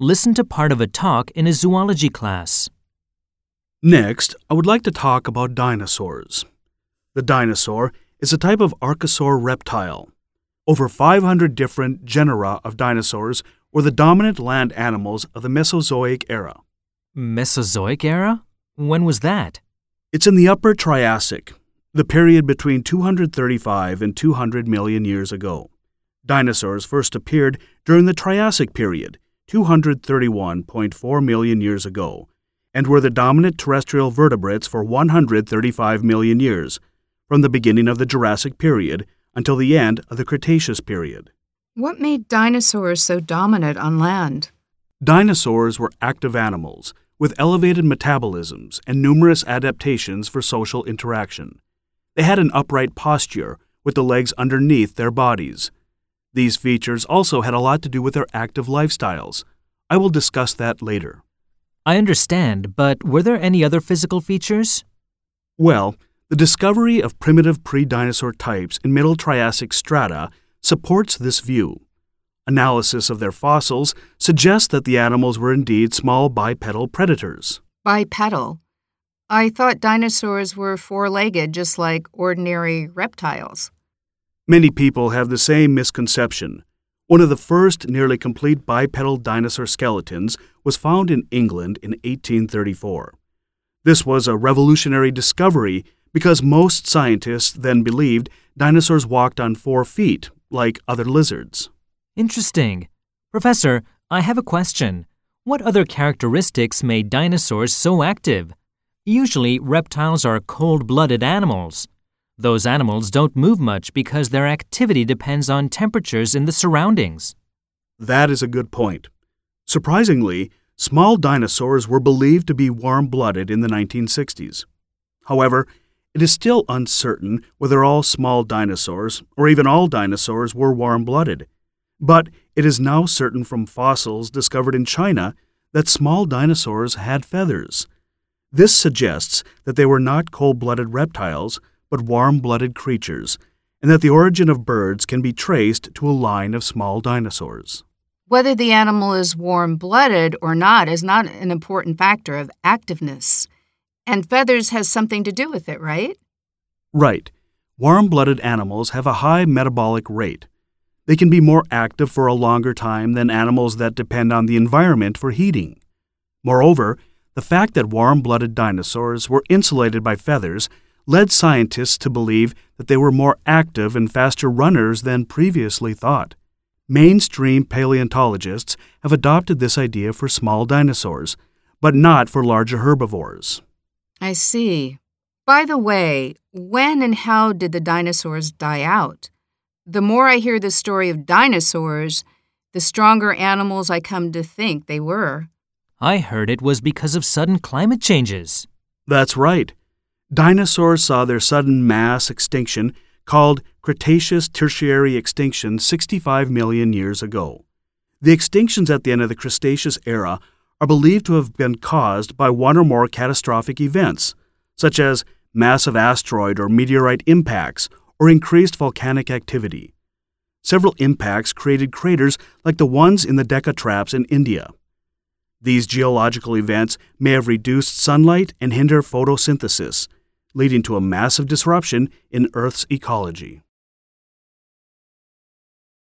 Listen to part of a talk in a zoology class. Next, I would like to talk about dinosaurs. The dinosaur is a type of archosaur reptile. Over 500 different genera of dinosaurs were the dominant land animals of the Mesozoic era. Mesozoic era? When was that? It's in the Upper Triassic, the period between 235 and 200 million years ago. Dinosaurs first appeared during the Triassic period, 231.4 million years ago, and were the dominant terrestrial vertebrates for 135 million years, from the beginning of the Jurassic period until the end of the Cretaceous period. What made dinosaurs so dominant on land? Dinosaurs were active animals with elevated metabolisms and numerous adaptations for social interaction. They had an upright posture with the legs underneath their bodies. These features also had a lot to do with their active lifestyles. I will discuss that later. I understand, but were there any other physical features? Well, the discovery of primitive pre dinosaur types in Middle Triassic strata supports this view. Analysis of their fossils suggests that the animals were indeed small bipedal predators. Bipedal. I thought dinosaurs were four legged, just like ordinary reptiles. Many people have the same misconception. One of the first nearly complete bipedal dinosaur skeletons was found in England in 1834. This was a revolutionary discovery because most scientists then believed dinosaurs walked on four feet, like other lizards. Interesting. Professor, I have a question. What other characteristics made dinosaurs so active? Usually, reptiles are cold blooded animals. Those animals don't move much because their activity depends on temperatures in the surroundings. That is a good point. Surprisingly, small dinosaurs were believed to be warm blooded in the 1960s. However, it is still uncertain whether all small dinosaurs, or even all dinosaurs, were warm blooded. But it is now certain from fossils discovered in China that small dinosaurs had feathers. This suggests that they were not cold blooded reptiles, but warm blooded creatures, and that the origin of birds can be traced to a line of small dinosaurs. Whether the animal is warm blooded or not is not an important factor of activeness. And feathers has something to do with it, right? Right. Warm blooded animals have a high metabolic rate. They can be more active for a longer time than animals that depend on the environment for heating. Moreover, the fact that warm blooded dinosaurs were insulated by feathers led scientists to believe that they were more active and faster runners than previously thought. Mainstream paleontologists have adopted this idea for small dinosaurs, but not for larger herbivores. I see. By the way, when and how did the dinosaurs die out? The more I hear the story of dinosaurs, the stronger animals I come to think they were. I heard it was because of sudden climate changes. That's right. Dinosaurs saw their sudden mass extinction, called Cretaceous Tertiary extinction, 65 million years ago. The extinctions at the end of the Cretaceous era are believed to have been caused by one or more catastrophic events, such as massive asteroid or meteorite impacts or increased volcanic activity. Several impacts created craters like the ones in the Deccan Traps in India. These geological events may have reduced sunlight and hinder photosynthesis, leading to a massive disruption in Earth's ecology.